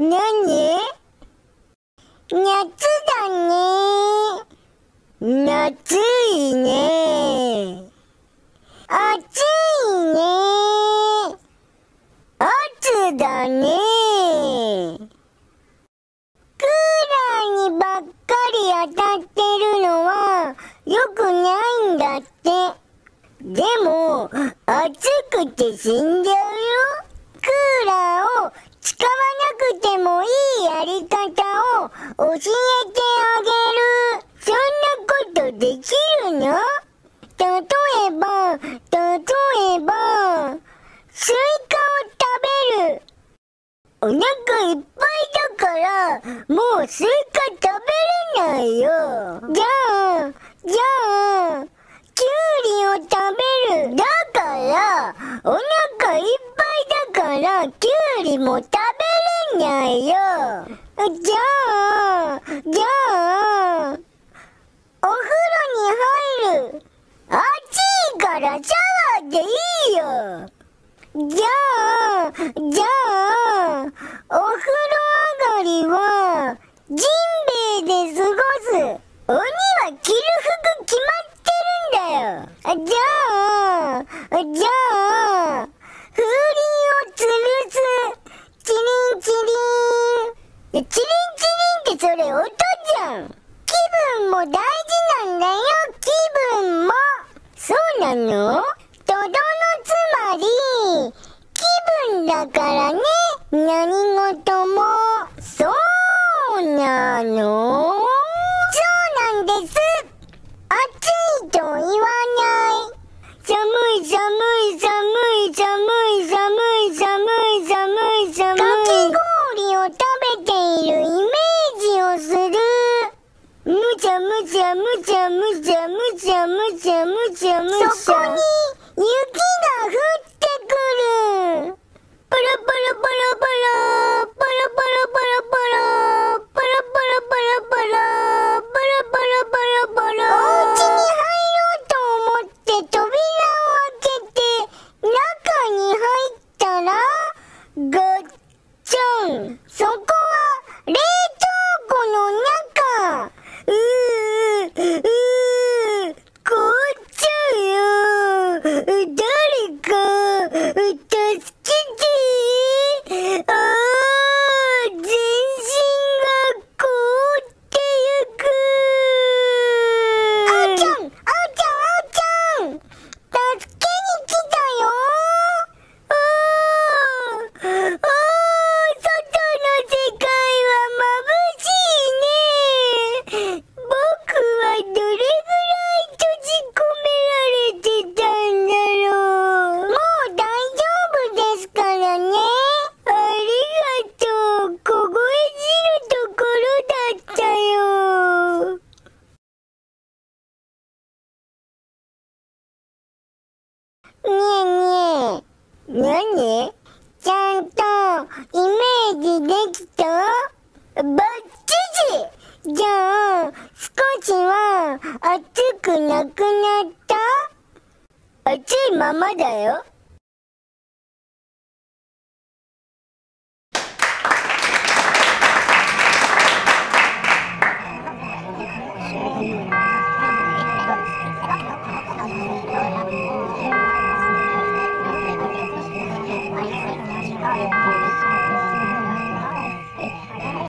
何？夏だね。夏いね。暑いね。暑だね。クーラーにばっかり当たってるのは良くないんだって。でも、暑くて死んじゃうよ。クーラーを使わなくてもいいやり方を教えてあげる。そんなことできるの？例えば、例えば、スイカを食べる。お腹いっぱいだから、もうスイカ食べれないよ。じゃあ、じゃあ、キュウリを食べる。だから、お腹いっぱいだから、キュウリも食べれないよ。じゃあ、じゃあ、お風呂に入る。暑いからシャワーでいいよ。じゃあ、じゃあ、お風呂上がりは、じンベエで過ごす。鬼は着る服決まってるんだよ。じゃあ、じゃあ、風鈴を吊るす。チリンチリン。チリンチリンってそれ音じゃん。気分も大事なんだよ、気分も。そうなの？とどのつまり、気分だからね、何事も。そうなのちゃむちゃむちゃむちゃむちゃむちゃむちゃむちゃ。そこに雪が降ってくる。パラパラパラパラ、パラパラパラパラ、パラパラパラパラ、パラパラパラパラ。お家に入ろうと思って扉を開けて、中に入ったら、ガッチャン。そこは冷凍庫の中。うー、うー、凍っちゃうよ。誰か、助けて。あー、全身が凍ってゆく。あーちゃん、あーちゃん、あーちゃん。助けに来たよ。あー、あー、外の世界は眩しいね。僕はどれぐらい閉じ込められてたんだろう。もう大丈夫ですからね。ありがとう。凍え死ぬところだったよ。ねえねえ。何ちゃんとイメージできたバッチリじゃあ、少しは暑くなくなった？暑いままだよ。